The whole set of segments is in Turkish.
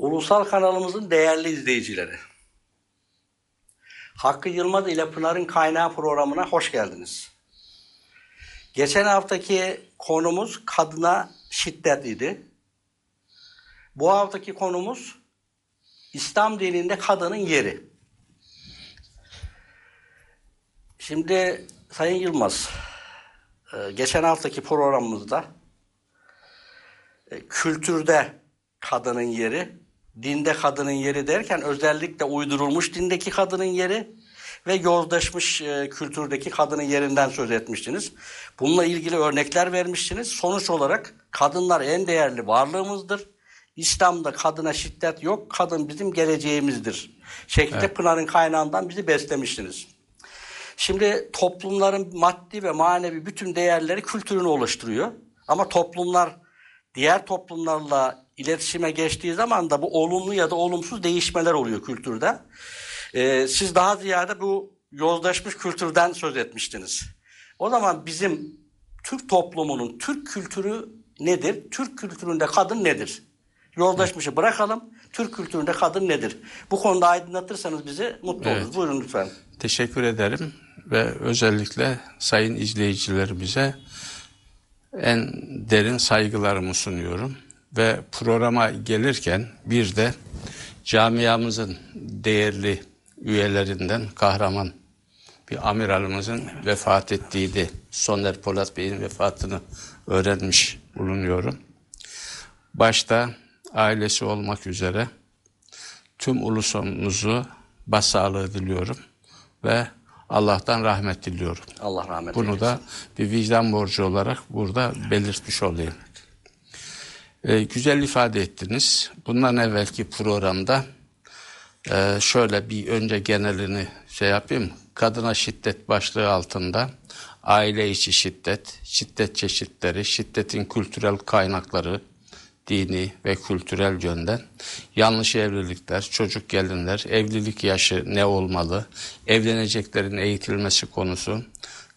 Ulusal kanalımızın değerli izleyicileri. Hakkı Yılmaz ile Pınar'ın Kaynağı programına hoş geldiniz. Geçen haftaki konumuz kadına şiddet idi. Bu haftaki konumuz İslam dininde kadının yeri. Şimdi Sayın Yılmaz, e, geçen haftaki programımızda e, kültürde kadının yeri, dinde kadının yeri derken özellikle uydurulmuş dindeki kadının yeri ve yozlaşmış e, kültürdeki kadının yerinden söz etmiştiniz. Bununla ilgili örnekler vermiştiniz. Sonuç olarak kadınlar en değerli varlığımızdır. İslam'da kadına şiddet yok, kadın bizim geleceğimizdir. Şeklinde evet. Pınar'ın kaynağından bizi beslemiştiniz. Şimdi toplumların maddi ve manevi bütün değerleri kültürünü oluşturuyor. Ama toplumlar diğer toplumlarla iletişime geçtiği zaman da bu olumlu ya da olumsuz değişmeler oluyor kültürde. Ee, siz daha ziyade bu yozlaşmış kültürden söz etmiştiniz. O zaman bizim Türk toplumunun Türk kültürü nedir? Türk kültüründe kadın nedir? Yozlaşmışı bırakalım. Türk kültüründe kadın nedir? Bu konuda aydınlatırsanız bizi mutlu evet. oluruz. Buyurun lütfen. Teşekkür ederim ve özellikle sayın izleyicilerimize en derin saygılarımı sunuyorum. Ve programa gelirken bir de camiamızın değerli üyelerinden kahraman bir amiralımızın vefat ettiğiydi. Soner Polat Bey'in vefatını öğrenmiş bulunuyorum. Başta ailesi olmak üzere tüm ulusumuzu başsağlığı diliyorum ve Allah'tan rahmet diliyorum. Allah rahmet Bunu eylesin. da bir vicdan borcu olarak burada belirtmiş olayım. Ee, güzel ifade ettiniz. Bundan evvelki programda e, şöyle bir önce genelini şey yapayım. Kadına şiddet başlığı altında aile içi şiddet, şiddet çeşitleri, şiddetin kültürel kaynakları, dini ve kültürel yönden yanlış evlilikler, çocuk gelinler, evlilik yaşı ne olmalı, evleneceklerin eğitilmesi konusu,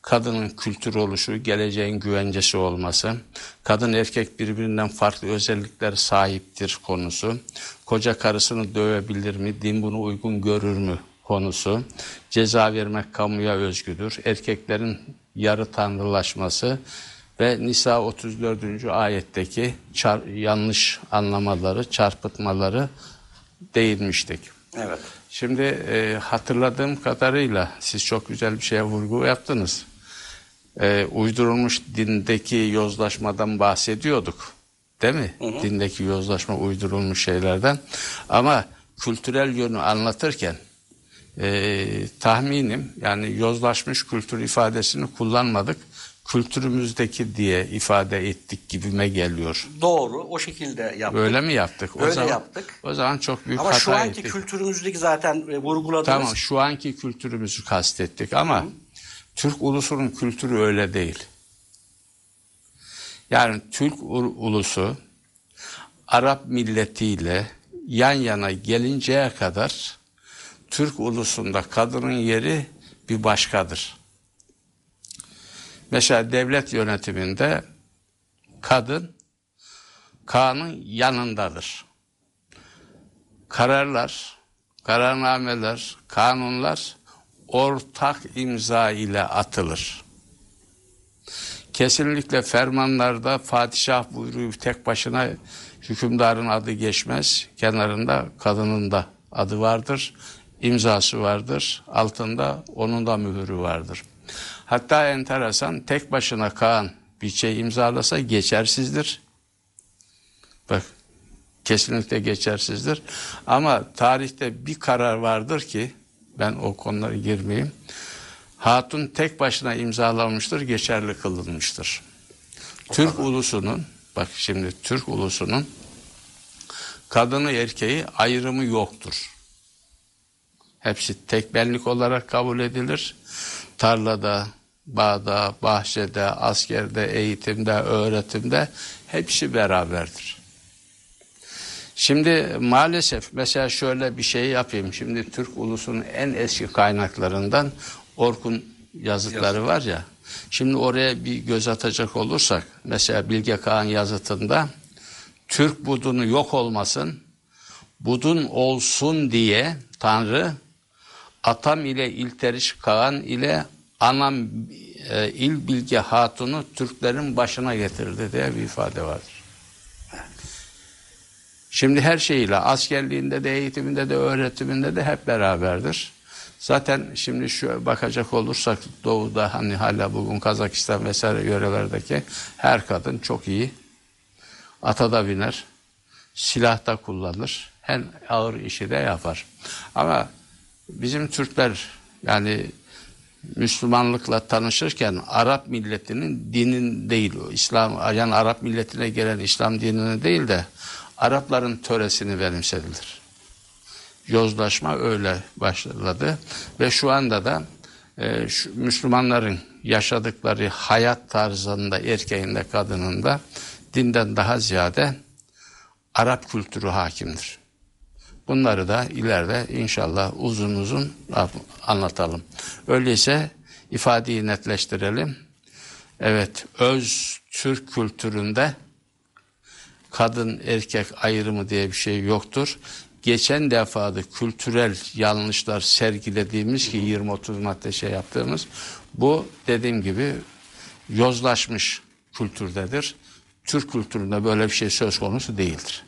kadının kültür oluşu, geleceğin güvencesi olması, kadın erkek birbirinden farklı özellikler sahiptir konusu, koca karısını dövebilir mi, din bunu uygun görür mü konusu, ceza vermek kamuya özgüdür, erkeklerin yarı tanrılaşması, ve Nisa 34. ayetteki yanlış anlamaları, çarpıtmaları değinmiştik. Evet. Şimdi e, hatırladığım kadarıyla siz çok güzel bir şeye vurgu yaptınız. E, uydurulmuş dindeki yozlaşmadan bahsediyorduk. Değil mi? Hı hı. Dindeki yozlaşma uydurulmuş şeylerden. Ama kültürel yönü anlatırken e, tahminim yani yozlaşmış kültür ifadesini kullanmadık kültürümüzdeki diye ifade ettik gibime geliyor. Doğru, o şekilde yaptık. Öyle mi yaptık? O Öyle zaman, yaptık. O zaman çok büyük Ama hata ettik. Ama şu anki ettik. kültürümüzdeki zaten e, vurguladınız. Tamam, şu anki kültürümüzü kastettik ama Hı. Türk ulusunun kültürü öyle değil. Yani Türk ulusu Arap milletiyle yan yana gelinceye kadar Türk ulusunda kadının yeri bir başkadır. Mesela devlet yönetiminde kadın kanun yanındadır. Kararlar, kararnameler, kanunlar ortak imza ile atılır. Kesinlikle fermanlarda padişah buyruğu tek başına hükümdarın adı geçmez. Kenarında kadının da adı vardır, imzası vardır. Altında onun da mühürü vardır. Hatta enteresan tek başına Kaan bir şey imzalasa geçersizdir. Bak kesinlikle geçersizdir. Ama tarihte bir karar vardır ki ben o konulara girmeyeyim. Hatun tek başına imzalamıştır, geçerli kılınmıştır. Türk ulusunun, bak şimdi Türk ulusunun kadını erkeği ayrımı yoktur. Hepsi tek benlik olarak kabul edilir. Tarlada, bağda, bahçede, askerde, eğitimde, öğretimde hepsi beraberdir. Şimdi maalesef mesela şöyle bir şey yapayım. Şimdi Türk ulusunun en eski kaynaklarından Orkun yazıtları var ya. Şimdi oraya bir göz atacak olursak mesela Bilge Kağan yazıtında Türk budunu yok olmasın budun olsun diye Tanrı atam ile İlteriş Kağan ile anam e, il bilge hatunu Türklerin başına getirdi diye bir ifade vardır. Şimdi her şeyiyle askerliğinde de eğitiminde de öğretiminde de hep beraberdir. Zaten şimdi şu bakacak olursak doğuda hani hala bugün Kazakistan vesaire yörelerdeki her kadın çok iyi. Ata da biner, silah da kullanır, en ağır işi de yapar. Ama bizim Türkler yani Müslümanlıkla tanışırken Arap milletinin dinin değil, İslam yani Arap milletine gelen İslam dinini değil de Arapların töresini benimsediler. Yozlaşma öyle başladı ve şu anda da e, şu Müslümanların yaşadıkları hayat tarzında erkeğinde kadınında dinden daha ziyade Arap kültürü hakimdir. Bunları da ileride inşallah uzun uzun anlatalım. Öyleyse ifadeyi netleştirelim. Evet, öz Türk kültüründe kadın erkek ayrımı diye bir şey yoktur. Geçen defada kültürel yanlışlar sergilediğimiz ki 20-30 madde şey yaptığımız bu dediğim gibi yozlaşmış kültürdedir. Türk kültüründe böyle bir şey söz konusu değildir.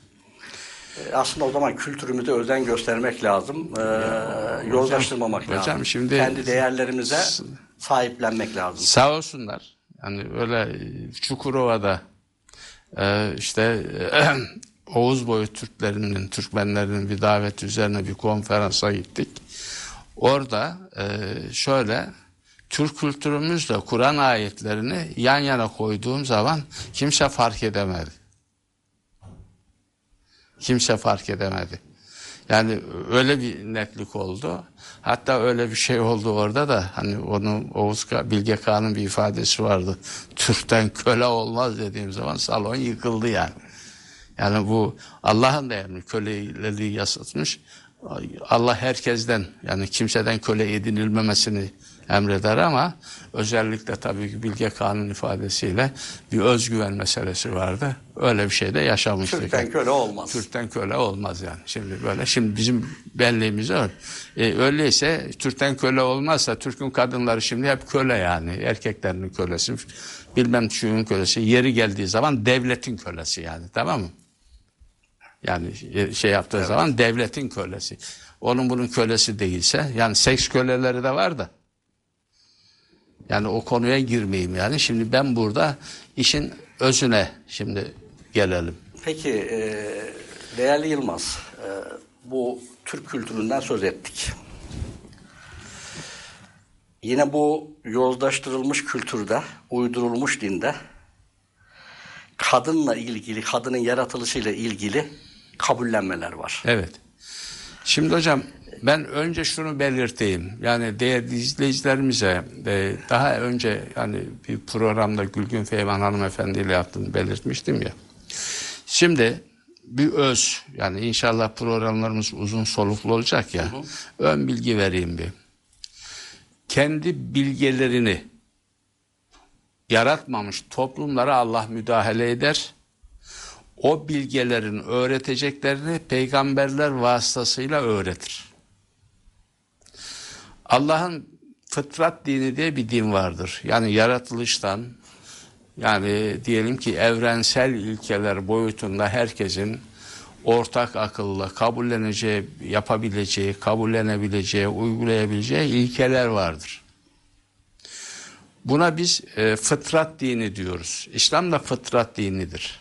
E, Aslında o zaman kültürümüze özen göstermek lazım. Ee, yozlaştırmamak hocam lazım. şimdi- Kendi değerlerimize sahiplenmek lazım. Sağ olsunlar. Yani öyle Çukurova'da e, işte Oğuz boyu Türklerinin, Türkmenlerinin bir davet üzerine bir konferansa gittik. Orada e, şöyle Türk kültürümüzle Kur'an ayetlerini yan yana koyduğum zaman kimse fark edemedi. Kimse fark edemedi. Yani öyle bir netlik oldu. Hatta öyle bir şey oldu orada da hani onun Oğuz Bilge Kağan'ın bir ifadesi vardı. Türk'ten köle olmaz dediğim zaman salon yıkıldı yani. Yani bu Allah'ın da yani köleliği yasatmış. Allah herkesten yani kimseden köle edinilmemesini emreder ama özellikle tabii ki Bilge Kağan'ın ifadesiyle bir özgüven meselesi vardı. Öyle bir şey de yaşamıştık. Türk'ten köle olmaz. Türk'ten köle olmaz yani. Şimdi böyle şimdi bizim benliğimiz öyle. E, öyleyse Türk'ten köle olmazsa Türk'ün kadınları şimdi hep köle yani. Erkeklerinin kölesi, bilmem şuyun kölesi. Yeri geldiği zaman devletin kölesi yani tamam mı? Yani şey yaptığı zaman devletin kölesi. Onun bunun kölesi değilse yani seks köleleri de var da. Yani o konuya girmeyeyim yani. Şimdi ben burada işin özüne şimdi gelelim. Peki e, değerli Yılmaz, e, bu Türk kültüründen söz ettik. Yine bu yozlaştırılmış kültürde, uydurulmuş dinde kadınla ilgili, kadının yaratılışıyla ilgili kabullenmeler var. Evet. Şimdi hocam ben önce şunu belirteyim. Yani değerli izleyicilerimize e, daha önce yani bir programda Gülgün Feyman Hanımefendi ile yaptığını belirtmiştim ya. Şimdi bir öz yani inşallah programlarımız uzun soluklu olacak ya. Ön bilgi vereyim bir. Kendi bilgelerini yaratmamış toplumlara Allah müdahale eder o bilgelerin öğreteceklerini peygamberler vasıtasıyla öğretir. Allah'ın fıtrat dini diye bir din vardır. Yani yaratılıştan yani diyelim ki evrensel ilkeler boyutunda herkesin ortak akılla kabulleneceği, yapabileceği, kabullenebileceği, uygulayabileceği ilkeler vardır. Buna biz e, fıtrat dini diyoruz. İslam da fıtrat dinidir.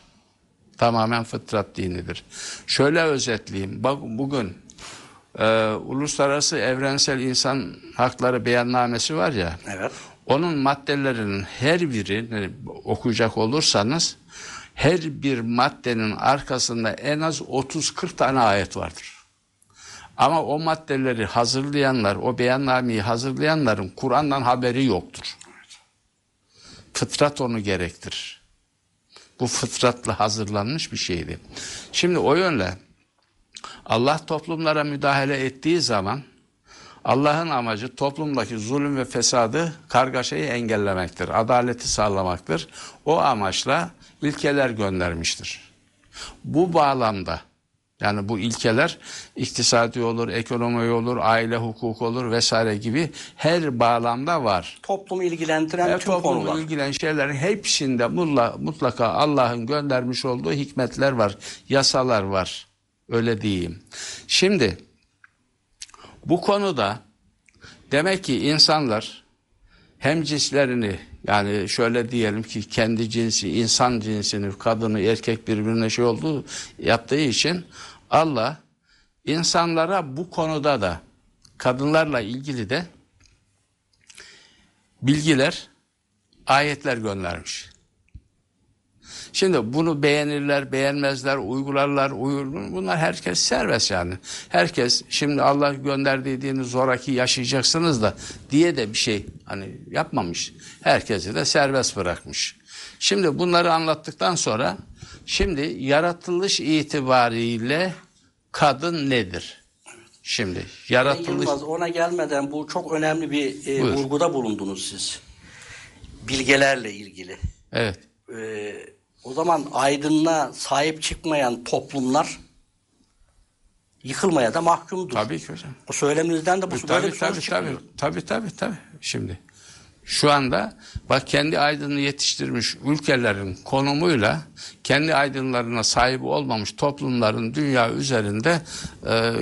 Tamamen fıtrat dinidir. Şöyle özetleyeyim. Bak bugün e, Uluslararası Evrensel İnsan Hakları Beyannamesi var ya. Evet. Onun maddelerinin her birini okuyacak olursanız her bir maddenin arkasında en az 30-40 tane ayet vardır. Ama o maddeleri hazırlayanlar, o beyannameyi hazırlayanların Kur'an'dan haberi yoktur. Fıtrat onu gerektirir. Bu fıtratla hazırlanmış bir şeydi. Şimdi o yönle Allah toplumlara müdahale ettiği zaman Allah'ın amacı toplumdaki zulüm ve fesadı, kargaşayı engellemektir. Adaleti sağlamaktır. O amaçla ilkeler göndermiştir. Bu bağlamda Yani bu ilkeler iktisadi olur, ekonomi olur, aile hukuku olur vesaire gibi her bağlamda var. Toplumu ilgilendiren Ve tüm toplumla konular. ilgilen şeylerin hepsinde mutlaka Allah'ın göndermiş olduğu hikmetler var, yasalar var. Öyle diyeyim. Şimdi bu konuda demek ki insanlar hem cinslerini yani şöyle diyelim ki kendi cinsi, insan cinsini, kadını, erkek birbirine şey olduğu yaptığı için Allah insanlara bu konuda da kadınlarla ilgili de bilgiler, ayetler göndermiş. Şimdi bunu beğenirler, beğenmezler, uygularlar, uyur. Bunlar herkes serbest yani. Herkes şimdi Allah gönderdiği dini zoraki yaşayacaksınız da diye de bir şey hani yapmamış. Herkesi de serbest bırakmış. Şimdi bunları anlattıktan sonra şimdi yaratılış itibariyle kadın nedir? Şimdi yaratılış Yılmaz ona gelmeden bu çok önemli bir e, Buyur. vurguda bulundunuz siz. Bilgelerle ilgili. evet Ee, o zaman aydınlığa sahip çıkmayan toplumlar yıkılmaya da mahkumdur. tabii ki hocam. O söyleminizden de bu böyle Tabii bir tabii sonuç tabii, çıkıyor. tabii tabii tabii. Şimdi şu anda bak kendi aydınını yetiştirmiş ülkelerin konumuyla kendi aydınlarına sahip olmamış toplumların dünya üzerinde e,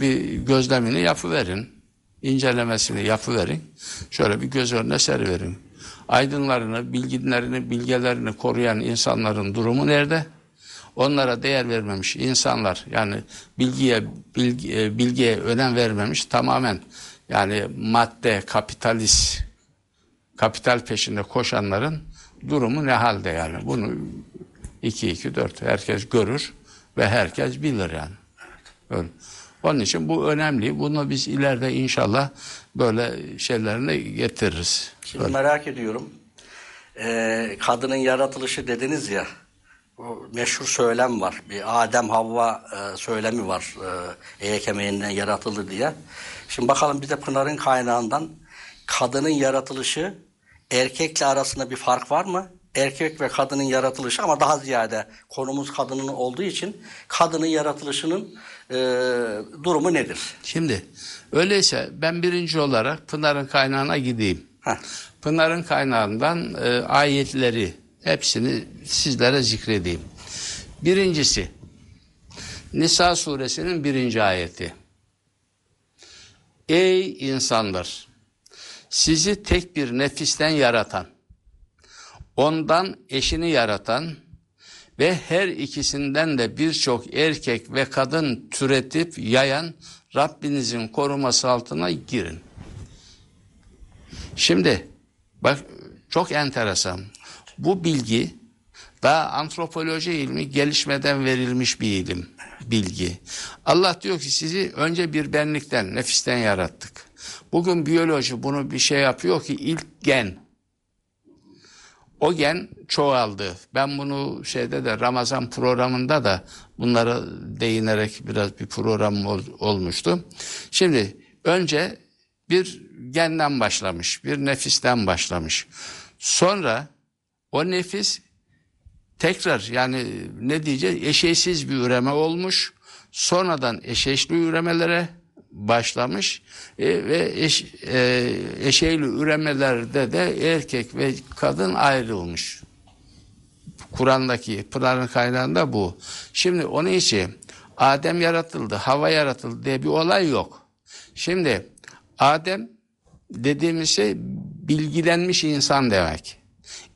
bir gözlemini yapıverin. incelemesini yapıverin. Şöyle bir göz önüne seriverin. Aydınlarını, bilginlerini, bilgelerini koruyan insanların durumu nerede? Onlara değer vermemiş insanlar yani bilgiye bilgi, e, bilgiye önem vermemiş tamamen yani madde kapitalist kapital peşinde koşanların durumu ne halde yani bunu 2 2 4 herkes görür ve herkes bilir yani. Öyle. Onun için bu önemli. Bunu biz ileride inşallah böyle şeylerine getiririz. Şimdi merak ediyorum. Ee, kadının yaratılışı dediniz ya. O meşhur söylem var. Bir Adem Havva e, söylemi var. E, eğe yaratıldı diye. Şimdi bakalım bize Pınar'ın kaynağından kadının yaratılışı erkekle arasında bir fark var mı? Erkek ve kadının yaratılışı ama daha ziyade konumuz kadının olduğu için kadının yaratılışının e, durumu nedir? Şimdi öyleyse ben birinci olarak Pınar'ın kaynağına gideyim. Heh. Pınar'ın kaynağından e, ayetleri hepsini sizlere zikredeyim. Birincisi Nisa suresinin birinci ayeti. Ey insanlar! Sizi tek bir nefisten yaratan, ondan eşini yaratan ve her ikisinden de birçok erkek ve kadın türetip yayan Rabbinizin koruması altına girin. Şimdi bak çok enteresan. Bu bilgi daha antropoloji ilmi gelişmeden verilmiş bir ilim, bilgi. Allah diyor ki sizi önce bir benlikten, nefisten yarattık. Bugün biyoloji bunu bir şey yapıyor ki ilk gen. O gen çoğaldı. Ben bunu şeyde de Ramazan programında da bunlara değinerek biraz bir program ol- olmuştu. Şimdi önce bir genden başlamış, bir nefisten başlamış. Sonra o nefis tekrar yani ne diyeceğiz eşeğsiz bir üreme olmuş. Sonradan eşeğli üremelere başlamış E, ve eş, e, eşeğli üremelerde de erkek ve kadın ayrılmış. Kur'an'daki Pınar'ın kaynağında bu. Şimdi onun için Adem yaratıldı, hava yaratıldı diye bir olay yok. Şimdi Adem dediğimiz şey bilgilenmiş insan demek.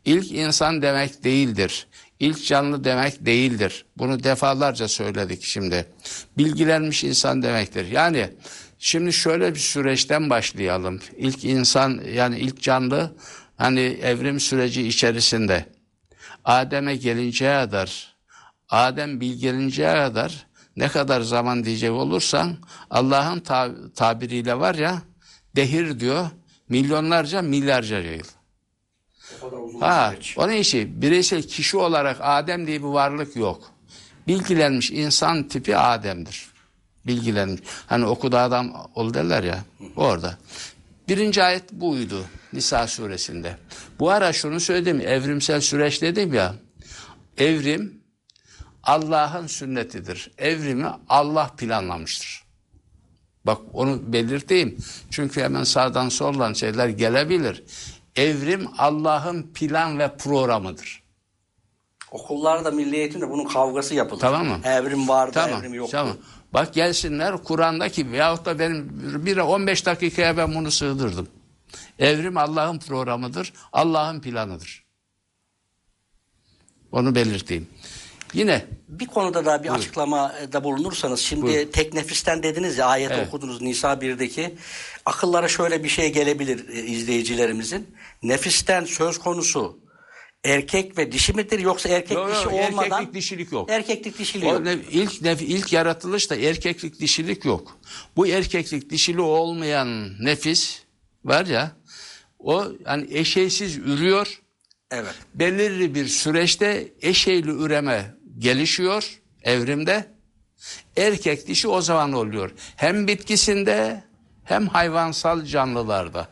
İlk insan demek değildir. İlk canlı demek değildir. Bunu defalarca söyledik şimdi. Bilgilenmiş insan demektir. Yani şimdi şöyle bir süreçten başlayalım. İlk insan yani ilk canlı hani evrim süreci içerisinde Adem'e gelinceye kadar Adem bilgelinceye kadar ne kadar zaman diyecek olursan Allah'ın ta- tabiriyle var ya dehir diyor milyonlarca milyarca yıl. Ha, onun için bireysel kişi olarak Adem diye bir varlık yok. Bilgilenmiş insan tipi Adem'dir. Bilgilenmiş. Hani okudu adam ol derler ya orada. Birinci ayet buydu Nisa suresinde. Bu ara şunu söyledim evrimsel süreç dedim ya. Evrim Allah'ın sünnetidir. Evrimi Allah planlamıştır. Bak onu belirteyim. Çünkü hemen sağdan soldan şeyler gelebilir. Evrim Allah'ın plan ve programıdır. Okullarda milli eğitimde bunun kavgası yapılır. Tamam mı? Evrim vardı, Tamam. evrim yoktu. Tamam. Bak gelsinler Kur'an'daki veyahut da benim bir 15 dakikaya ben bunu sığdırdım. Evrim Allah'ın programıdır. Allah'ın planıdır. Onu belirteyim. Yine Bir konuda daha bir açıklamada bulunursanız şimdi Buyurun. tek nefisten dediniz ya ayet Evet. okudunuz Nisa 1'deki akıllara şöyle bir şey gelebilir e, izleyicilerimizin. Nefisten söz konusu erkek ve dişi midir yoksa erkek Yok, yok, dişi olmadan erkeklik, dişilik yok. Erkeklik dişiliği O yok. ne- ilk nef- ilk yaratılışta erkeklik dişilik yok. Bu erkeklik dişili olmayan nefis var ya o yani eşeysiz ürüyor. Evet. belirli bir süreçte eşeyli üreme gelişiyor evrimde. Erkek dişi o zaman oluyor. Hem bitkisinde hem hayvansal canlılarda.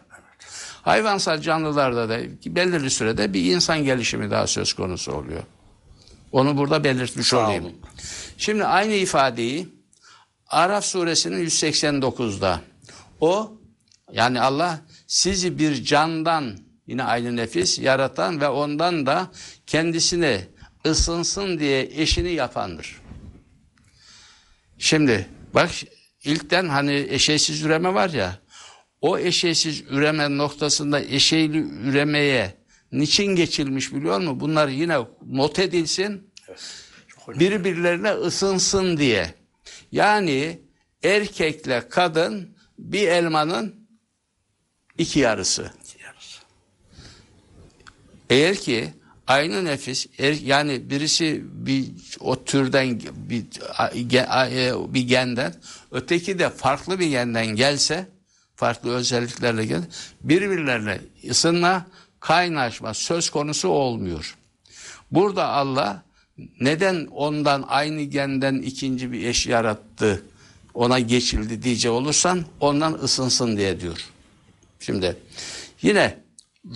Hayvansal canlılarda da belirli sürede bir insan gelişimi daha söz konusu oluyor. Onu burada belirtmiş Sağ olayım. olun. Şimdi aynı ifadeyi Araf suresinin 189'da o yani Allah sizi bir candan yine aynı nefis yaratan ve ondan da kendisine ısınsın diye eşini yapandır. Şimdi bak ilkten hani eşeğsiz üreme var ya o eşeğsiz üreme noktasında eşeğli üremeye niçin geçilmiş biliyor musun? Bunlar yine not edilsin önemli. birbirlerine ısınsın diye. Yani erkekle kadın bir elmanın iki yarısı. Eğer ki aynı nefis er- yani birisi bir o türden bir ge- bir genden öteki de farklı bir genden gelse farklı özelliklerle gel birbirlerine ısınma kaynaşma söz konusu olmuyor. Burada Allah neden ondan aynı genden ikinci bir eş yarattı ona geçildi diyecek olursan ondan ısınsın diye diyor. Şimdi yine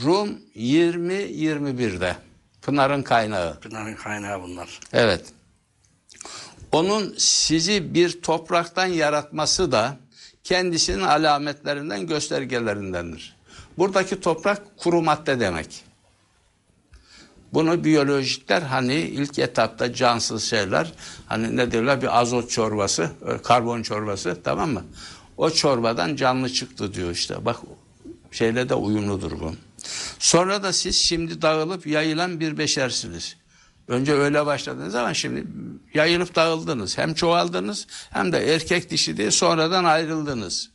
Rum 20-21'de Pınar'ın kaynağı. Pınar'ın kaynağı bunlar. Evet. Onun sizi bir topraktan yaratması da kendisinin alametlerinden, göstergelerindendir. Buradaki toprak kuru madde demek. Bunu biyolojikler hani ilk etapta cansız şeyler hani ne diyorlar bir azot çorbası, e, karbon çorbası tamam mı? O çorbadan canlı çıktı diyor işte. Bak şeyle de uyumludur bu. Sonra da siz şimdi dağılıp yayılan bir beşersiniz. Önce öyle başladınız ama şimdi yayılıp dağıldınız. Hem çoğaldınız hem de erkek dişi diye sonradan ayrıldınız.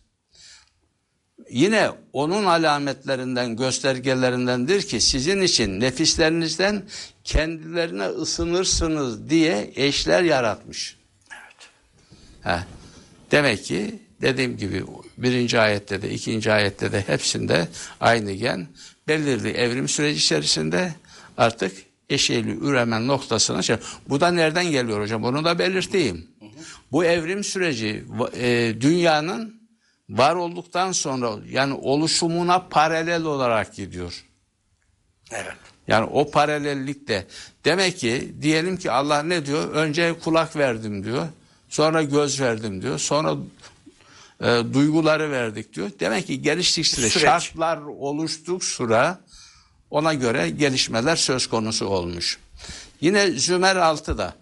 Yine onun alametlerinden, göstergelerindendir ki sizin için nefislerinizden kendilerine ısınırsınız diye eşler yaratmış. Ha. Demek ki dediğim gibi birinci ayette de ikinci ayette de hepsinde aynı gen belirli evrim süreci içerisinde artık eşeğli üreme noktasına şey. Bu da nereden geliyor hocam? Onu da belirteyim. Bu evrim süreci e, dünyanın var olduktan sonra yani oluşumuna paralel olarak gidiyor. Evet. Yani o paralellikte demek ki diyelim ki Allah ne diyor? Önce kulak verdim diyor. Sonra göz verdim diyor. Sonra e, duyguları verdik diyor. Demek ki geliştikçe Süreç. şartlar oluştuk sıra ona göre gelişmeler söz konusu olmuş. Yine Zümer 6'da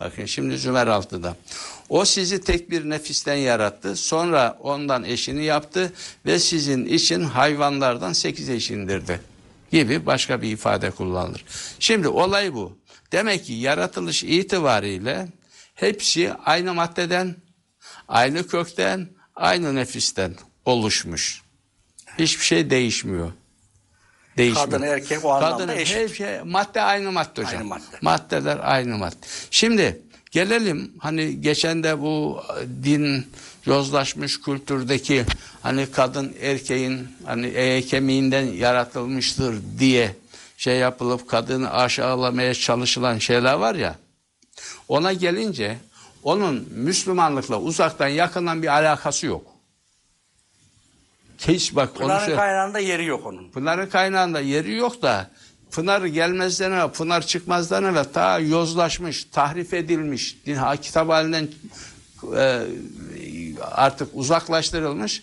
bakın şimdi Zümer 6'da o sizi tek bir nefisten yarattı. Sonra ondan eşini yaptı ve sizin için hayvanlardan sekiz eşindirdi gibi başka bir ifade kullanılır. Şimdi olay bu. Demek ki yaratılış itibariyle hepsi aynı maddeden, aynı kökten, aynı nefisten oluşmuş. Hiçbir şey değişmiyor. Değişmiyor. Kadın erkek o anlamda Kadın, eşit. her şey, madde aynı madde hocam. Aynı madde. Maddeler aynı madde. Şimdi gelelim hani geçen de bu din yozlaşmış kültürdeki hani kadın erkeğin hani e kemiğinden yaratılmıştır diye şey yapılıp kadını aşağılamaya çalışılan şeyler var ya. Ona gelince onun Müslümanlıkla uzaktan yakından bir alakası yok. Hiç bak Pınar'ın söyle- kaynağında yeri yok onun. Pınar'ın kaynağında yeri yok da Pınar gelmezden evvel, Pınar çıkmazdan evvel ta yozlaşmış, tahrif edilmiş, din kitap halinden e, artık uzaklaştırılmış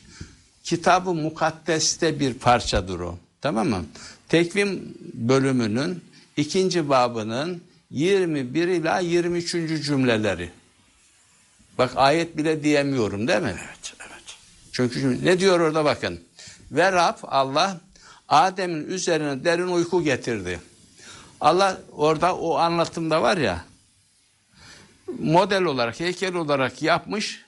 kitabı mukaddeste bir parçadır o. Tamam mı? Tekvim bölümünün ikinci babının 21 ila 23. cümleleri. Bak ayet bile diyemiyorum değil mi? Evet, evet. Çünkü ne diyor orada bakın. Ve Rab Allah Adem'in üzerine derin uyku getirdi. Allah orada o anlatımda var ya model olarak, heykel olarak yapmış.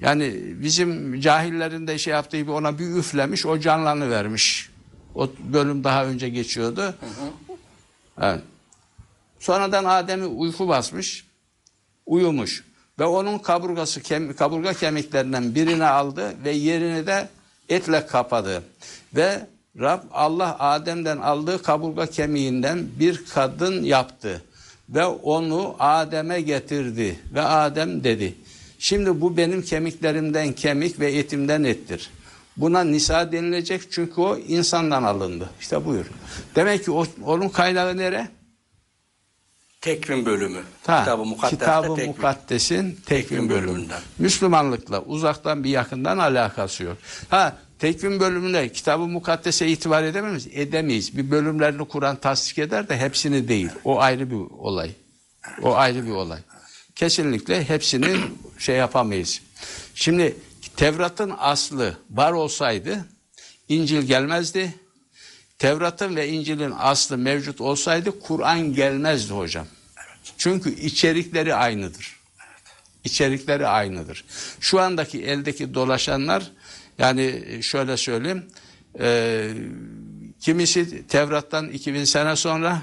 Yani bizim cahillerin de şey yaptığı gibi ona bir üflemiş, o canlanı vermiş. O bölüm daha önce geçiyordu. Evet. Sonradan Adem'i uyku basmış, uyumuş ve onun kaburgası kem, kaburga kemiklerinden birini aldı ve yerini de etle kapadı. Ve Rab Allah Adem'den aldığı kaburga kemiğinden bir kadın yaptı ve onu Adem'e getirdi ve Adem dedi. Şimdi bu benim kemiklerimden kemik ve etimden ettir. Buna nisa denilecek çünkü o insandan alındı. İşte buyur. Demek ki o, onun kaynağı nere? Tekvim bölümü. Ta, Kitabı Mukaddes'te Kitab-ı tekvim. Mukaddes'in tekvim bölümünden. Müslümanlıkla uzaktan bir yakından alakası yok. Ha tekvim bölümüne Kitab-ı Mukaddes'e itibar edemeyiz. Edemeyiz. Bir bölümlerini Kur'an tasdik eder de hepsini değil. O ayrı bir olay. O ayrı bir olay. Kesinlikle hepsini şey yapamayız. Şimdi Tevrat'ın aslı var olsaydı İncil gelmezdi. Tevrat'ın ve İncil'in aslı mevcut olsaydı Kur'an gelmezdi hocam. Çünkü içerikleri aynıdır. İçerikleri aynıdır. Şu andaki eldeki dolaşanlar yani şöyle söyleyeyim e, kimisi Tevrat'tan 2000 sene sonra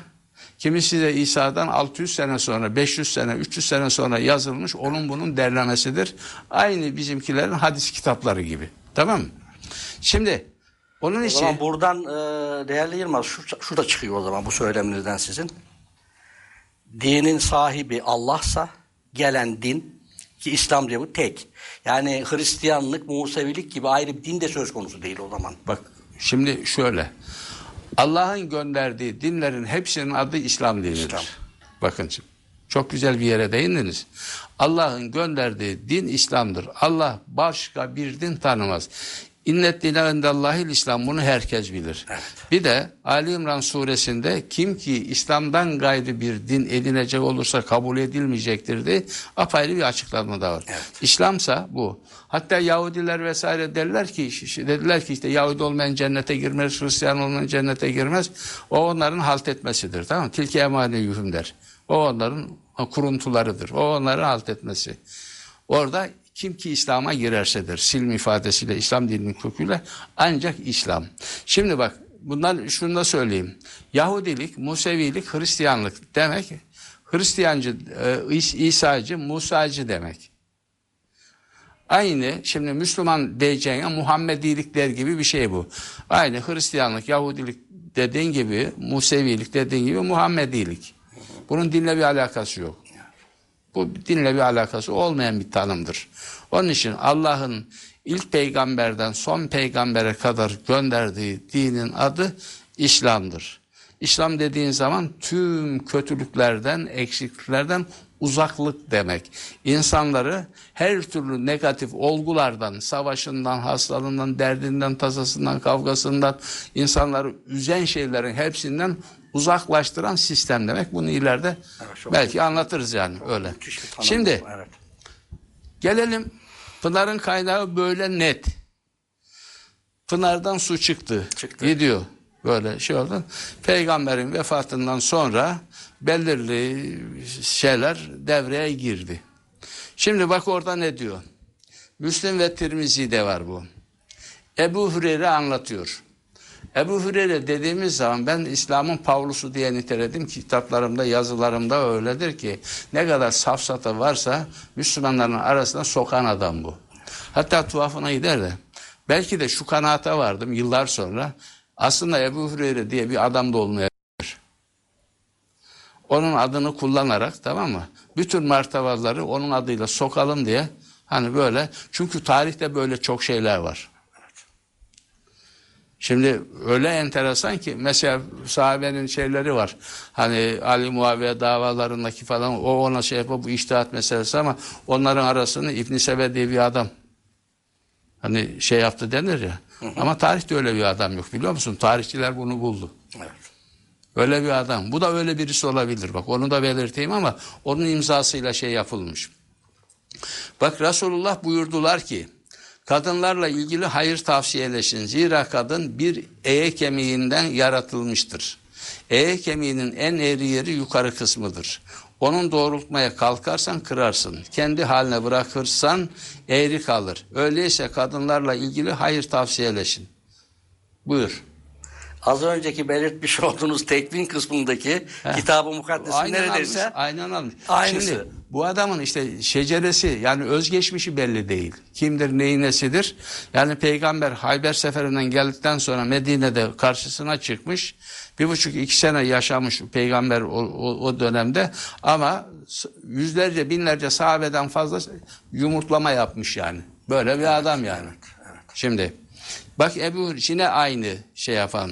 kimisi de İsa'dan 600 sene sonra 500 sene 300 sene sonra yazılmış onun bunun derlemesidir. Aynı bizimkilerin hadis kitapları gibi. Tamam mı? Şimdi onun O için zaman buradan e, değerli Yılmaz şu, şu da çıkıyor o zaman bu söyleminizden sizin. Dinin sahibi Allah'sa gelen din ki İslam diye bu tek. Yani Hristiyanlık, Musevilik gibi ayrı bir din de söz konusu değil o zaman. Bak şimdi şöyle. Allah'ın gönderdiği dinlerin hepsinin adı İslam dinidir. İslam. Bakın şimdi. Çok güzel bir yere değindiniz. Allah'ın gönderdiği din İslam'dır. Allah başka bir din tanımaz. İnnet dine indallahil İslam bunu herkes bilir. Bir de Ali İmran suresinde kim ki İslam'dan gayrı bir din edinecek olursa kabul edilmeyecektir diye apayrı bir açıklama da var. İslamsa bu. Hatta Yahudiler vesaire derler ki dediler ki işte Yahudi olmayan cennete girmez, Hristiyan olmayan cennete girmez. O onların halt etmesidir. Tamam mı? Tilke emane yuhum der. O onların kuruntularıdır. O onların halt etmesi. Orada kim ki İslam'a girersedir. Silm ifadesiyle İslam dininin köküyle ancak İslam. Şimdi bak bundan şunu da söyleyeyim. Yahudilik, Musevilik, Hristiyanlık demek Hristiyancı, e, İs- İsacı, Musacı demek. Aynı şimdi Müslüman diyeceğine Muhammedilik der gibi bir şey bu. Aynı Hristiyanlık, Yahudilik dediğin gibi, Musevilik dediğin gibi Muhammedilik. Bunun dinle bir alakası yok. Bu dinle bir alakası olmayan bir tanımdır. Onun için Allah'ın ilk peygamberden son peygambere kadar gönderdiği dinin adı İslam'dır. İslam dediğin zaman tüm kötülüklerden, eksikliklerden uzaklık demek. İnsanları her türlü negatif olgulardan, savaşından, hastalığından, derdinden, tasasından, kavgasından, insanları üzen şeylerin hepsinden uzaklaştıran sistem demek. Bunu ileride Evet, belki anlatırız yani öyle. Bir Şimdi evet. gelelim Pınar'ın kaynağı böyle net. Pınar'dan su çıktı. Çıktı. Gidiyor. Böyle şey oldu. Peygamberin vefatından sonra belirli şeyler devreye girdi. Şimdi bak orada ne diyor. Müslim ve Tirmizi'de var bu. Ebu Hureyre anlatıyor. Ebu Hureyre dediğimiz zaman ben İslam'ın Pavlusu diye niteledim. Kitaplarımda, yazılarımda öyledir ki ne kadar safsata varsa Müslümanların arasına sokan adam bu. Hatta tuhafına gider de belki de şu kanaate vardım yıllar sonra. Aslında Ebu Hureyre diye bir adam da olmayabilir. Onun adını kullanarak tamam mı? Bütün martabaları onun adıyla sokalım diye hani böyle. Çünkü tarihte böyle çok şeyler var. Şimdi öyle enteresan ki mesela sahabenin şeyleri var. Hani Ali Muaviye davalarındaki falan o ona şey yapıyor bu iştihat meselesi ama onların arasını İbn Sebe diye bir adam hani şey yaptı denir ya. Ama tarihte öyle bir adam yok biliyor musun? Tarihçiler bunu buldu. Evet. Öyle bir adam. Bu da öyle birisi olabilir. Bak onu da belirteyim ama onun imzasıyla şey yapılmış. Bak Resulullah buyurdular ki kadınlarla ilgili hayır tavsiyeleşin. Zira kadın bir eye kemiğinden yaratılmıştır. Eye kemiğinin en eğri yeri yukarı kısmıdır. Onun doğrultmaya kalkarsan kırarsın. Kendi haline bırakırsan eğri kalır. Öyleyse kadınlarla ilgili hayır tavsiyeleşin. Buyur. Az önceki belirtmiş olduğunuz tekvin kısmındaki kitab-ı mukaddesi Aynen neredeyse almış, aynen almış. Aynısı. Şimdi bu adamın işte şeceresi yani özgeçmişi belli değil. Kimdir neyi nesidir? Yani peygamber Hayber seferinden geldikten sonra Medine'de karşısına çıkmış. Bir buçuk iki sene yaşamış peygamber o, o, o dönemde ama yüzlerce binlerce sahabeden fazla yumurtlama yapmış yani. Böyle bir adam yani. Şimdi bak Ebu yine aynı şey yapan.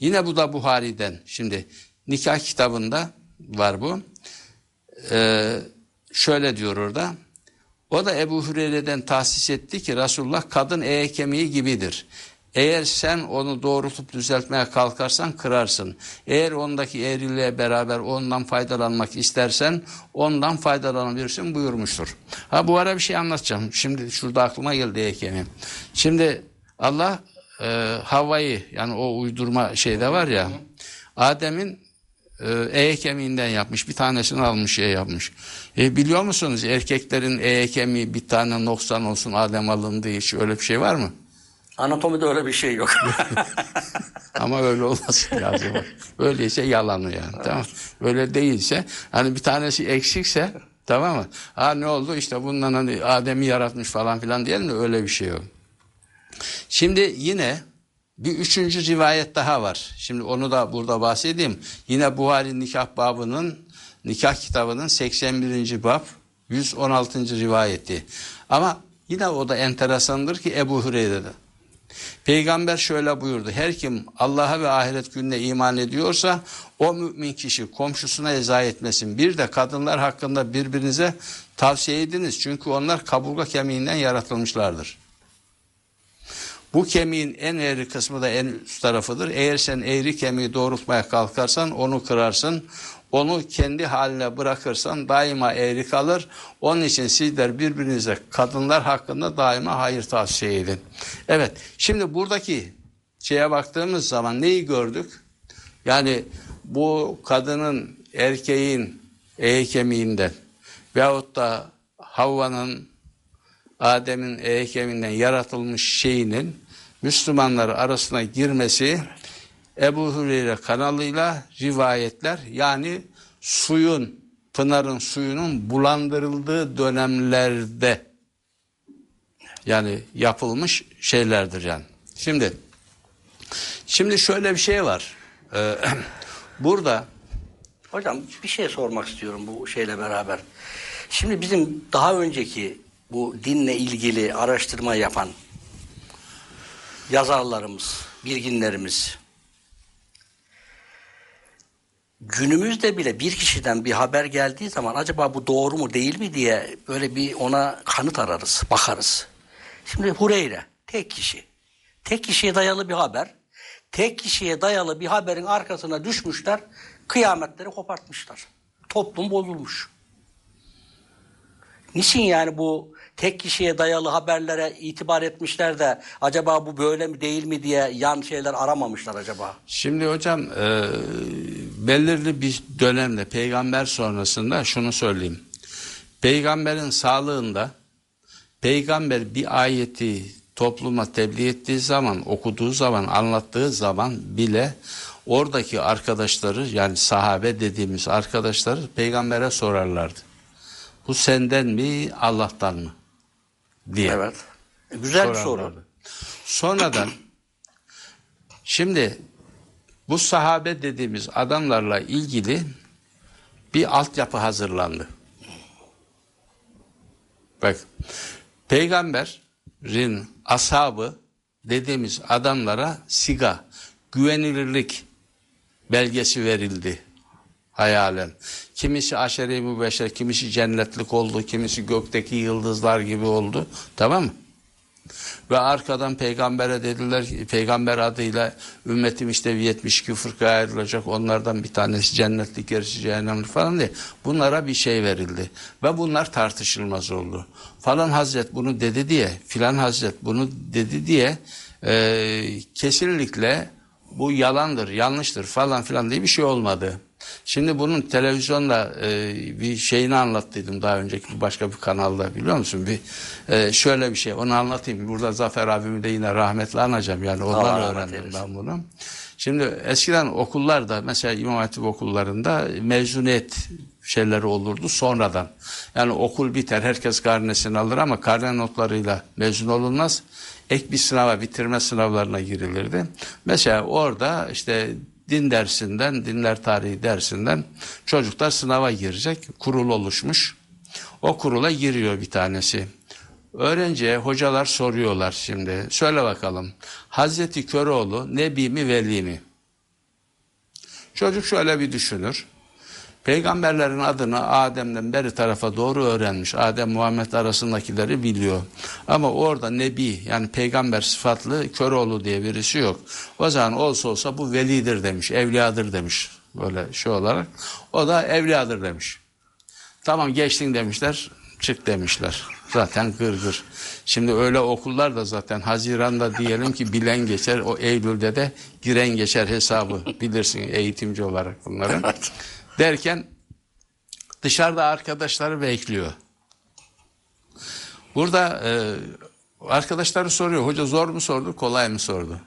Yine bu da Buhari'den. Şimdi nikah kitabında var bu. Ee, şöyle diyor orada. O da Ebu Hureyre'den tahsis etti ki Resulullah kadın eğe kemiği gibidir. Eğer sen onu doğrultup düzeltmeye kalkarsan kırarsın. Eğer ondaki eğriliğe beraber ondan faydalanmak istersen ondan faydalanabilirsin buyurmuştur. Ha bu ara bir şey anlatacağım. Şimdi şurada aklıma geldi eğe kemiği. Şimdi Allah e, Havva'yı yani o uydurma şeyde var ya Adem'in e, e kemiğinden yapmış. Bir tanesini almış şey yapmış. E, biliyor musunuz erkeklerin e kemiği bir tane noksan olsun Adem alındı hiç öyle bir şey var mı? anatomide öyle bir şey yok. Ama öyle olması lazım. Öyleyse yalanı yani. Tamam. Öyle değilse hani bir tanesi eksikse tamam mı? Ha ne oldu işte bundan hani Adem'i yaratmış falan filan diyelim de öyle bir şey yok. Şimdi yine bir üçüncü rivayet daha var. Şimdi onu da burada bahsedeyim. Yine Buhari nikah babının nikah kitabının 81. bab 116. rivayeti. Ama yine o da enteresandır ki Ebu Hureyre'de. Peygamber şöyle buyurdu. Her kim Allah'a ve ahiret gününe iman ediyorsa o mümin kişi komşusuna eza etmesin. Bir de kadınlar hakkında birbirinize tavsiye ediniz. Çünkü onlar kaburga kemiğinden yaratılmışlardır. Bu kemiğin en eğri kısmı da en üst tarafıdır. Eğer sen eğri kemiği doğrultmaya kalkarsan onu kırarsın. Onu kendi haline bırakırsan daima eğri kalır. Onun için sizler birbirinize kadınlar hakkında daima hayır tavsiye edin. Evet şimdi buradaki şeye baktığımız zaman neyi gördük? Yani bu kadının erkeğin eğri kemiğinden veyahut da Havva'nın Adem'in eğri kemiğinden yaratılmış şeyinin Müslümanlar arasına girmesi Ebu Hureyre kanalıyla rivayetler yani suyun, pınarın suyunun bulandırıldığı dönemlerde yani yapılmış şeylerdir yani. Şimdi şimdi şöyle bir şey var. Ee, burada Hocam bir şey sormak istiyorum bu şeyle beraber. Şimdi bizim daha önceki bu dinle ilgili araştırma yapan yazarlarımız, bilginlerimiz günümüzde bile bir kişiden bir haber geldiği zaman acaba bu doğru mu değil mi diye böyle bir ona kanıt ararız, bakarız. Şimdi Hureyre tek kişi. Tek kişiye dayalı bir haber. Tek kişiye dayalı bir haberin arkasına düşmüşler, kıyametleri kopartmışlar. Toplum bozulmuş. Niçin yani bu tek kişiye dayalı haberlere itibar etmişler de acaba bu böyle mi değil mi diye yan şeyler aramamışlar acaba? Şimdi hocam e, belirli bir dönemde peygamber sonrasında şunu söyleyeyim. Peygamberin sağlığında peygamber bir ayeti topluma tebliğ ettiği zaman, okuduğu zaman, anlattığı zaman bile oradaki arkadaşları yani sahabe dediğimiz arkadaşları peygambere sorarlardı. Bu senden mi Allah'tan mı? Diye. Evet. Güzel bir soru. Sonradan şimdi bu sahabe dediğimiz adamlarla ilgili bir altyapı hazırlandı. Bak peygamberin ashabı dediğimiz adamlara siga, güvenilirlik belgesi verildi hayalen. Kimisi aşere-i mübeşşer, kimisi cennetlik oldu, kimisi gökteki yıldızlar gibi oldu. Tamam mı? Ve arkadan peygambere dediler ki, peygamber adıyla ümmetim işte 72 fırkaya ayrılacak. Onlardan bir tanesi cennetlik, gerisi cehennemlik falan diye. Bunlara bir şey verildi. Ve bunlar tartışılmaz oldu. Falan hazret bunu dedi diye, filan hazret bunu dedi diye e, kesinlikle bu yalandır, yanlıştır falan filan diye bir şey olmadı. Şimdi bunun televizyonda e, bir şeyini anlattıydım daha önceki başka bir kanalda biliyor musun? Bir e, şöyle bir şey onu anlatayım. Burada Zafer abimi de yine rahmetli anacağım. Yani ondan Allah öğrendim ben bunu. Şimdi eskiden okullarda mesela İmam Hatip okullarında mezuniyet şeyleri olurdu sonradan. Yani okul biter herkes karnesini alır ama karne notlarıyla mezun olunmaz. Ek bir sınava bitirme sınavlarına girilirdi. Mesela orada işte din dersinden, dinler tarihi dersinden çocuklar sınava girecek. Kurul oluşmuş. O kurula giriyor bir tanesi. Öğrenciye hocalar soruyorlar şimdi. Söyle bakalım. Hazreti Köroğlu Nebi mi Veli mi? Çocuk şöyle bir düşünür. Peygamberlerin adını Adem'den beri tarafa doğru öğrenmiş. Adem Muhammed arasındakileri biliyor. Ama orada Nebi yani peygamber sıfatlı Köroğlu diye birisi yok. O zaman olsa olsa bu velidir demiş, evliyadır demiş. Böyle şey olarak. O da evliyadır demiş. Tamam geçtin demişler, çık demişler. Zaten gırgır. Şimdi öyle okullar da zaten Haziran'da diyelim ki bilen geçer, o Eylül'de de giren geçer hesabı bilirsin eğitimci olarak bunların. Derken dışarıda arkadaşları bekliyor. Burada e, arkadaşları soruyor, hoca zor mu sordu, kolay mı sordu?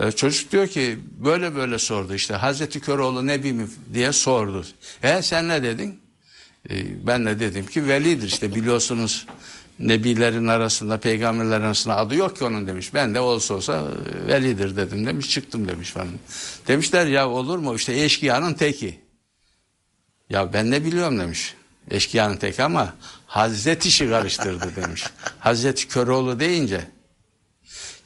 E, çocuk diyor ki böyle böyle sordu işte Hazreti Köroğlu Nebi mi diye sordu. E sen ne dedin? E, ben de dedim ki velidir işte biliyorsunuz Nebilerin arasında peygamberlerin arasında adı yok ki onun demiş. Ben de olsa olsa e, velidir dedim demiş çıktım demiş falan. Demişler ya olur mu işte eşkıyanın teki. Ya ben ne biliyorum demiş. Eşkıyanın teki ama Hazreti işi karıştırdı demiş. Hazreti Köroğlu deyince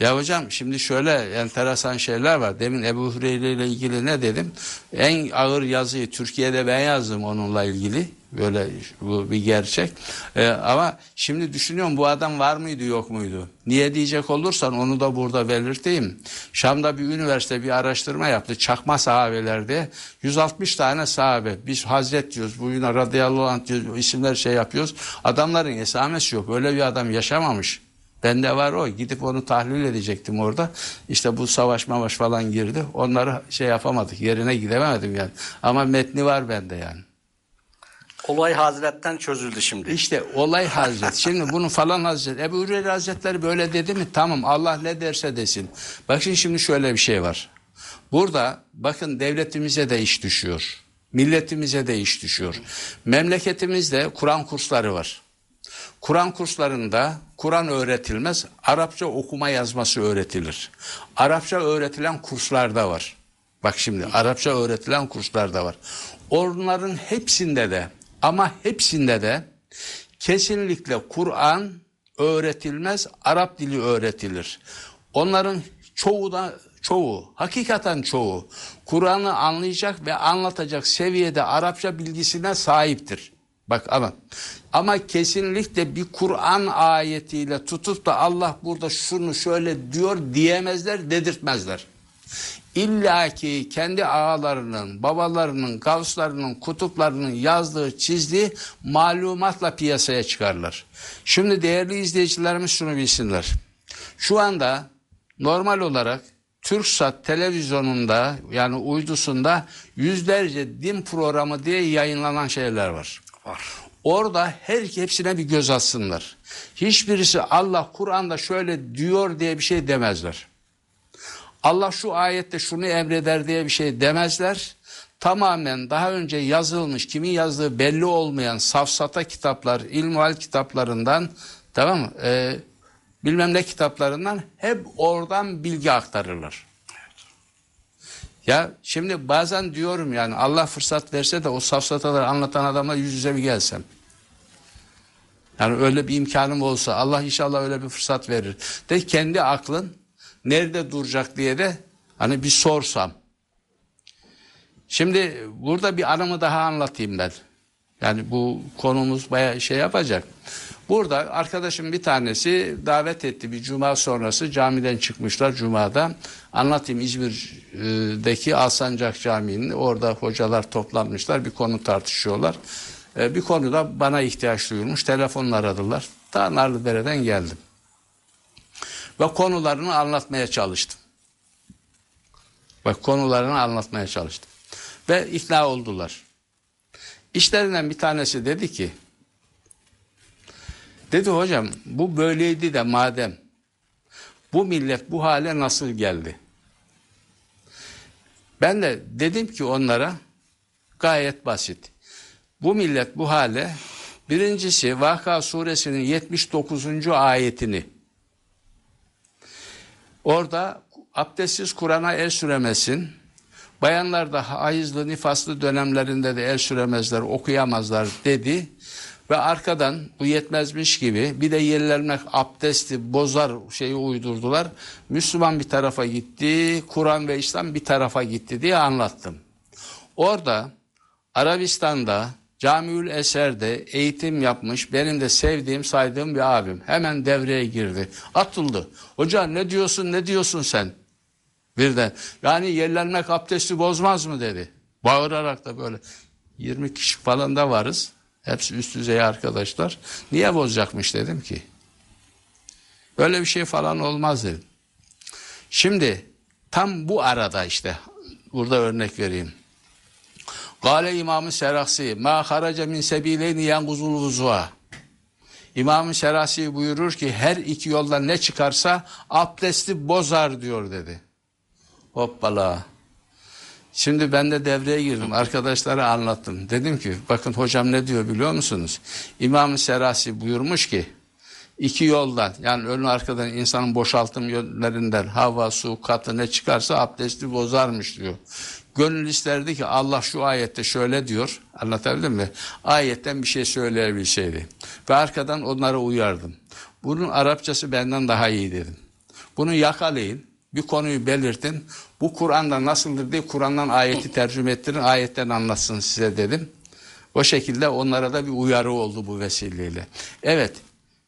ya hocam şimdi şöyle enteresan şeyler var. Demin Ebu Hureyre ile ilgili ne dedim? En ağır yazıyı Türkiye'de ben yazdım onunla ilgili. Böyle bu bir gerçek. Ee, ama şimdi düşünüyorum bu adam var mıydı yok muydu? Niye diyecek olursan onu da burada belirteyim. Şam'da bir üniversite bir araştırma yaptı. Çakma sahabelerde 160 tane sahabe. Biz Hazret diyoruz. Bu yine radıyallahu anh diyoruz. isimler şey yapıyoruz. Adamların esamesi yok. Öyle bir adam yaşamamış. Bende var o. Gidip onu tahlil edecektim orada. İşte bu savaş mavaş falan girdi. Onları şey yapamadık. Yerine gidemedim yani. Ama metni var bende yani. Olay Hazret'ten çözüldü şimdi. İşte olay Hazret. Şimdi bunu falan Hazret. Ebu Hureyre Hazretleri böyle dedi mi? Tamam Allah ne derse desin. Bakın şimdi şöyle bir şey var. Burada bakın devletimize de iş düşüyor. Milletimize de iş düşüyor. Memleketimizde Kur'an kursları var. Kur'an kurslarında Kur'an öğretilmez, Arapça okuma yazması öğretilir. Arapça öğretilen kurslar da var. Bak şimdi Arapça öğretilen kurslar da var. Onların hepsinde de ama hepsinde de kesinlikle Kur'an öğretilmez, Arap dili öğretilir. Onların çoğu da çoğu, hakikaten çoğu Kur'an'ı anlayacak ve anlatacak seviyede Arapça bilgisine sahiptir. Bak ama ama kesinlikle bir Kur'an ayetiyle tutup da Allah burada şunu şöyle diyor diyemezler, dedirtmezler. İlla ki kendi ağalarının, babalarının, gavslarının, kutuplarının yazdığı, çizdiği malumatla piyasaya çıkarlar. Şimdi değerli izleyicilerimiz şunu bilsinler. Şu anda normal olarak Türksat televizyonunda yani uydusunda yüzlerce din programı diye yayınlanan şeyler var. Var. Orada her hepsine bir göz atsınlar. Hiçbirisi Allah Kur'an'da şöyle diyor diye bir şey demezler. Allah şu ayette şunu emreder diye bir şey demezler. Tamamen daha önce yazılmış, kimin yazdığı belli olmayan safsata kitaplar, ilmuhal kitaplarından tamam mı? Ee, bilmem ne kitaplarından hep oradan bilgi aktarırlar. Ya şimdi bazen diyorum yani Allah fırsat verse de o safsataları anlatan adamla yüz yüze bir gelsem. Yani öyle bir imkanım olsa Allah inşallah öyle bir fırsat verir. De kendi aklın nerede duracak diye de hani bir sorsam. Şimdi burada bir anımı daha anlatayım ben. Yani bu konumuz bayağı şey yapacak. Burada arkadaşım bir tanesi davet etti bir cuma sonrası camiden çıkmışlar cumada. Anlatayım İzmir'deki Alsancak Camii'nin orada hocalar toplanmışlar bir konu tartışıyorlar. Ee, Bir konuda bana ihtiyaç duyulmuş telefonla aradılar. Ta Narlıdere'den geldim. Ve konularını anlatmaya çalıştım. Bak konularını anlatmaya çalıştım. Ve ikna oldular. İşlerinden bir tanesi dedi ki dedi hocam bu böyleydi de madem bu millet bu hale nasıl geldi? Ben de dedim ki onlara gayet basit. Bu millet bu hale birincisi Vaka suresinin 79. ayetini orada abdestsiz Kur'an'a el süremesin. Bayanlar da hayızlı nifaslı dönemlerinde de el süremezler, okuyamazlar dedi. Ve arkadan bu yetmezmiş gibi bir de yenilenmek abdesti bozar şeyi uydurdular. Müslüman bir tarafa gitti, Kur'an ve İslam bir tarafa gitti diye anlattım. Orada Arabistan'da Camiül Eser'de eğitim yapmış benim de sevdiğim saydığım bir abim hemen devreye girdi. Atıldı. Hocam ne diyorsun ne diyorsun sen? Birden yani yerlenmek abdesti bozmaz mı dedi. Bağırarak da böyle 20 kişi falan da varız. Hepsi üst düzey arkadaşlar. Niye bozacakmış dedim ki. Öyle bir şey falan olmaz dedim. Şimdi tam bu arada işte burada örnek vereyim. Gale İmam-ı Seraksi ma haraca min sebileyni yanguzul vuzua. İmam-ı Serasi buyurur ki her iki yoldan ne çıkarsa abdesti bozar diyor dedi. Hoppala. Şimdi ben de devreye girdim. Arkadaşlara anlattım. Dedim ki bakın hocam ne diyor biliyor musunuz? İmam-ı Serasi buyurmuş ki iki yoldan yani ön arkadan insanın boşaltım yönlerinden hava, su, katı ne çıkarsa abdesti bozarmış diyor. Gönül isterdi ki Allah şu ayette şöyle diyor. Anlatabildim mi? Ayetten bir şey söyleyebilseydi. Ve arkadan onlara uyardım. Bunun Arapçası benden daha iyi dedim. Bunu yakalayın. Bir konuyu belirtin. Bu Kur'an'da nasıldır diye Kur'an'dan ayeti tercüme ettirin. Ayetten anlatsın size dedim. O şekilde onlara da bir uyarı oldu bu vesileyle. Evet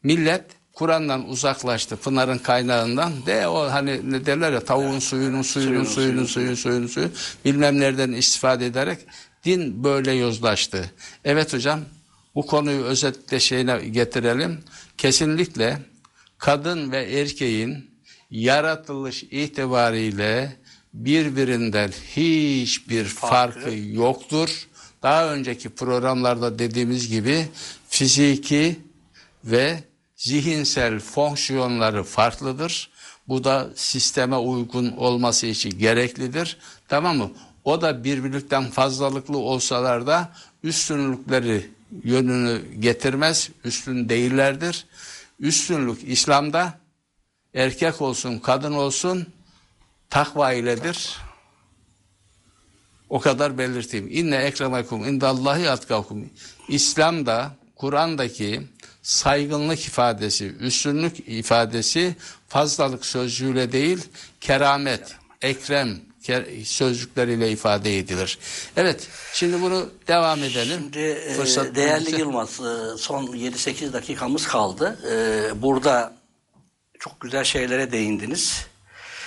millet Kur'an'dan uzaklaştı Pınar'ın kaynağından de o hani ne derler ya tavuğun suyunun suyunun suyunun suyunun suyunun suyu bilmem nereden istifade ederek din böyle yozlaştı. Evet hocam bu konuyu özetle şeyine getirelim. Kesinlikle kadın ve erkeğin yaratılış itibariyle birbirinden hiçbir farkı, Farkı. yoktur. Daha önceki programlarda dediğimiz gibi fiziki ve zihinsel fonksiyonları farklıdır. Bu da sisteme uygun olması için gereklidir. Tamam mı? O da birbirlikten fazlalıklı olsalar da üstünlükleri yönünü getirmez. Üstün değillerdir. Üstünlük İslam'da erkek olsun kadın olsun takva iledir. O kadar belirteyim. İnne ekremekum indallahi atkakum. İslam'da Kur'an'daki saygınlık ifadesi, üstünlük ifadesi fazlalık sözcüğüyle değil, keramet, ekrem sözcükleriyle ifade edilir. Evet, şimdi bunu devam edelim. Şimdi e, Fırsat değerli bulunca- Yılmaz e, son 7-8 dakikamız kaldı. E, Burada çok güzel şeylere değindiniz.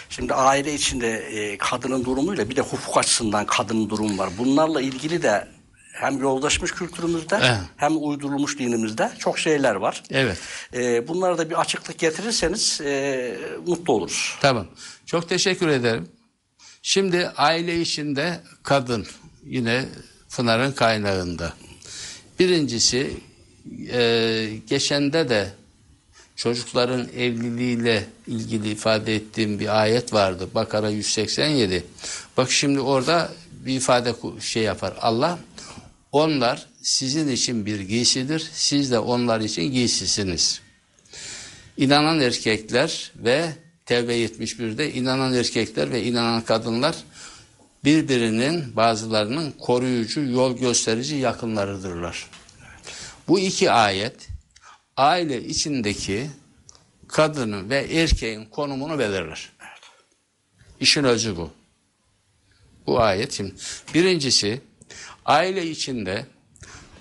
Şimdi aile içinde kadının durumuyla bir de hukuk açısından kadının durumu var. Bunlarla ilgili de hem yoldaşmış kültürümüzde Evet. hem uydurulmuş dinimizde çok şeyler var. Evet. E, bunlara da bir açıklık getirirseniz e, mutlu oluruz. Tamam. Çok teşekkür ederim. Şimdi aile içinde kadın yine Pınar'ın kaynağında. Birincisi e, geçende de çocukların evliliğiyle ilgili ifade ettiğim bir ayet vardı. Bakara 187. Bak şimdi orada bir ifade şey yapar. Allah onlar sizin için bir giysidir. Siz de onlar için giysisiniz. İnanan erkekler ve Tevbe 71'de inanan erkekler ve inanan kadınlar birbirinin bazılarının koruyucu, yol gösterici yakınlarıdırlar. Bu iki ayet aile içindeki kadının ve erkeğin konumunu belirler. İşin özü bu. Bu ayet. Birincisi aile içinde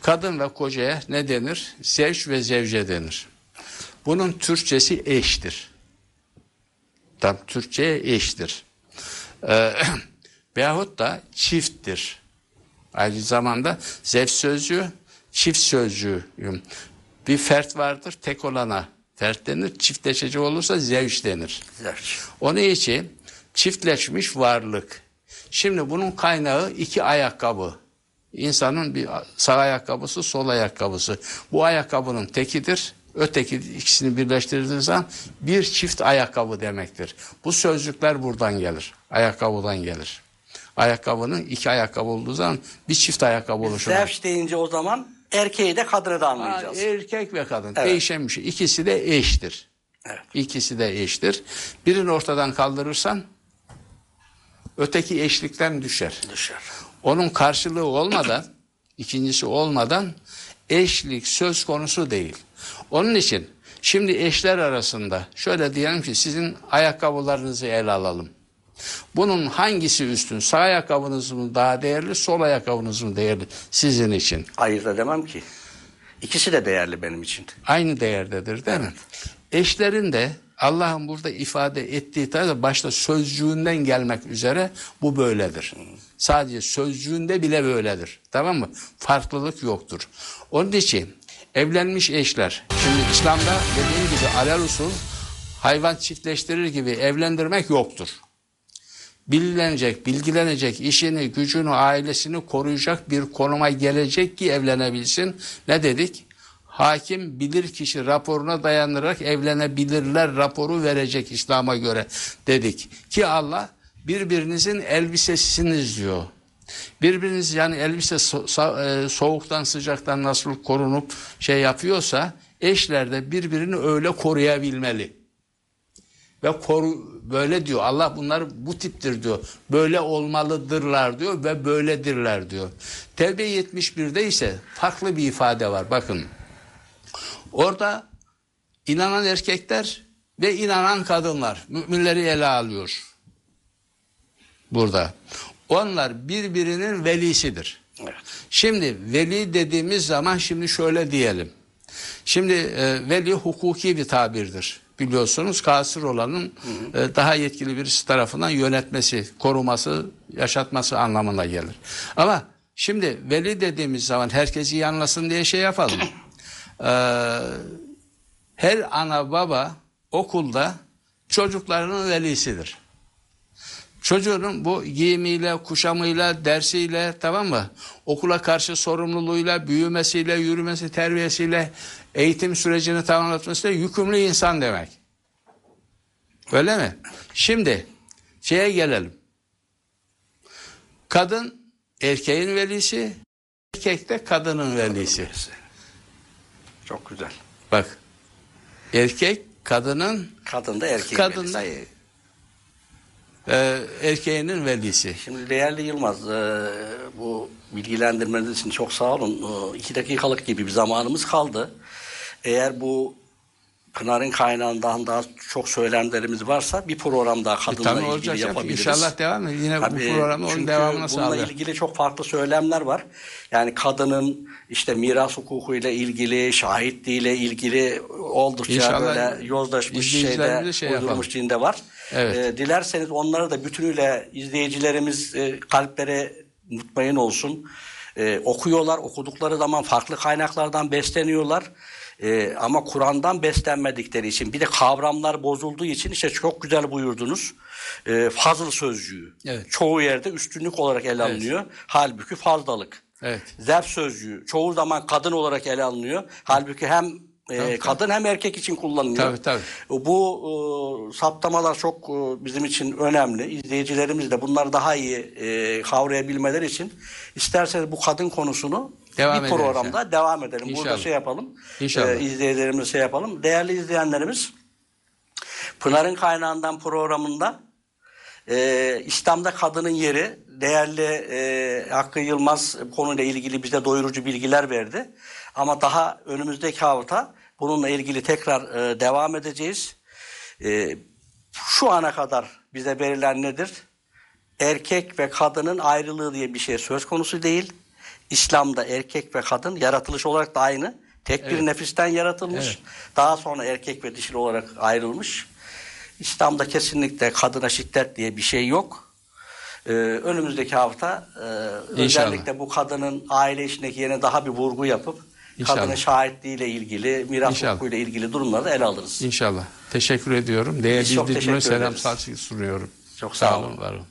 kadın ve kocaya ne denir? Zevç ve zevce denir. Bunun Türkçesi eştir. Tam Türkçe'ye eştir. Ee, veyahut da çifttir. Aynı zamanda zevç sözcüğü, çift sözcüğü. Bir fert vardır, tek olana fert denir. Çiftleşici olursa zevç denir. Zevç. Onun için çiftleşmiş varlık. Şimdi bunun kaynağı iki ayakkabı. İnsanın bir sağ ayakkabısı, sol ayakkabısı. Bu ayakkabının tekidir. Öteki ikisini birleştirdiğiniz zaman bir çift ayakkabı demektir. Bu sözcükler buradan gelir. Ayakkabıdan gelir. Ayakkabının iki ayakkabı olduğu zaman bir çift ayakkabı oluşur. Zevç deyince o zaman erkeği de kadını da anlayacağız. Erkek ve kadın Evet. değişen bir şey. İkisi de eştir. Evet. İkisi de eştir. Birini ortadan kaldırırsan öteki eşlikten düşer. Düşer. Onun karşılığı olmadan, ikincisi olmadan eşlik söz konusu değil. Onun için şimdi eşler arasında şöyle diyelim ki sizin ayakkabılarınızı ele alalım. Bunun hangisi üstün? Sağ ayakkabınız mı daha değerli, sol ayakkabınız mı değerli sizin için? Ayırt edemem ki. İkisi de değerli benim için. Aynı değerdedir değil mi? Eşlerin de Allah'ın burada ifade ettiği tarzda başta sözcüğünden gelmek üzere bu böyledir. Sadece sözcüğünde bile böyledir. Tamam mı? Farklılık yoktur. Onun için evlenmiş eşler, şimdi İslam'da dediğim gibi alel usul hayvan çiftleştirir gibi evlendirmek yoktur. Bilinecek, bilgilenecek, işini, gücünü, ailesini koruyacak bir konuma gelecek ki evlenebilsin. Ne dedik? Hakim bilir kişi raporuna dayanarak evlenebilirler raporu verecek İslam'a göre dedik. Ki Allah birbirinizin elbisesisiniz diyor. Birbiriniz yani elbise e, soğuktan sıcaktan nasıl korunup şey yapıyorsa eşler de birbirini öyle koruyabilmeli ve koru böyle diyor. Allah bunlar bu tiptir diyor. Böyle olmalıdırlar diyor ve böyledirler diyor. Tevbe 71'de ise farklı bir ifade var. Bakın. Orada inanan erkekler ve inanan kadınlar müminleri ele alıyor. Burada. Onlar birbirinin velisidir. Evet. Şimdi veli dediğimiz zaman şimdi şöyle diyelim. Şimdi e, veli hukuki bir tabirdir. Biliyorsunuz kasır olanın e, daha yetkili birisi tarafından yönetmesi, koruması, yaşatması anlamına gelir. Ama şimdi veli dediğimiz zaman herkes iyi anlasın diye şey yapalım. Ee, her ana baba okulda çocuklarının velisidir. Çocuğun bu giyimiyle, kuşamıyla, dersiyle tamam mı? Okula karşı sorumluluğuyla, büyümesiyle, yürümesi, terbiyesiyle, eğitim sürecini tamamlatmasıyla yükümlü insan demek. Öyle mi? Şimdi şeye gelelim. Kadın erkeğin velisi, erkek de kadının velisi. Çok güzel. Bak. Erkek kadının Kadın da erkeğin kadın velisi. e, erkeğinin velisi. Şimdi değerli Yılmaz, e, bu bilgilendirmeniz için çok sağ olun. E, iki dakikalık gibi bir zamanımız kaldı. Eğer bu Pınar'ın kaynağından daha çok söylemlerimiz varsa bir program daha kadınla Tabii ilgili olacak. ya. yapabiliriz. İnşallah devam et. Yine bu Tabii, programda onun çünkü devamını bununla sağlıyor. ilgili çok farklı söylemler var. Yani kadının işte miras hukukuyla ilgili, şahitliğiyle ilgili oldukça İnşallah böyle yozlaşmış şeyde, şey uydurmuş dinde var. Evet. Ee, dilerseniz onları da bütünüyle izleyicilerimiz e, kalplere mutmain olsun. Ee, okuyorlar, okudukları zaman farklı kaynaklardan besleniyorlar. Ee, ama Kur'an'dan beslenmedikleri için bir de kavramlar bozulduğu için işte çok güzel buyurdunuz. Ee, fazıl sözcüğü. Evet. Çoğu yerde üstünlük olarak ele alınıyor. Halbuki fazlalık. Evet. Zerf sözcüğü çoğu zaman kadın olarak ele alınıyor. Halbuki hem e, Tabii, kadın hem erkek için kullanılıyor. Tabii, tabii. Bu e, saptamalar çok e, bizim için önemli. İzleyicilerimiz de bunları daha iyi e, kavrayabilmeleri için isterseniz bu kadın konusunu Devam bir programda yani. devam edelim. Burada İnşallah. şey yapalım. İnşallah. E, izleyicilerimize şey yapalım. Değerli izleyenlerimiz Pınar'ın kaynağından programında e, İslam'da kadının yeri değerli e, Hakkı Yılmaz konuyla ilgili bize doyurucu bilgiler verdi. Ama daha önümüzdeki hafta bununla ilgili tekrar e, devam edeceğiz. E, şu ana kadar bize verilen nedir? Erkek ve kadının ayrılığı diye bir şey söz konusu değil. İslam'da erkek ve kadın yaratılış olarak da aynı. Tek bir nefisten yaratılmış. Evet. Daha sonra erkek ve dişil olarak ayrılmış. İslam'da kesinlikle kadına şiddet diye bir şey yok. Ee, önümüzdeki hafta e, İnşallah. özellikle bu kadının aile içindeki yerine daha bir vurgu yapıp İnşallah. kadının şahitliğiyle ilgili, miras İnşallah. hukukuyla ilgili durumları ele alırız. İnşallah. Teşekkür ediyorum. Değer Biz çok bildirime teşekkür selam saç sunuyorum. Çok sağ olun. var olun.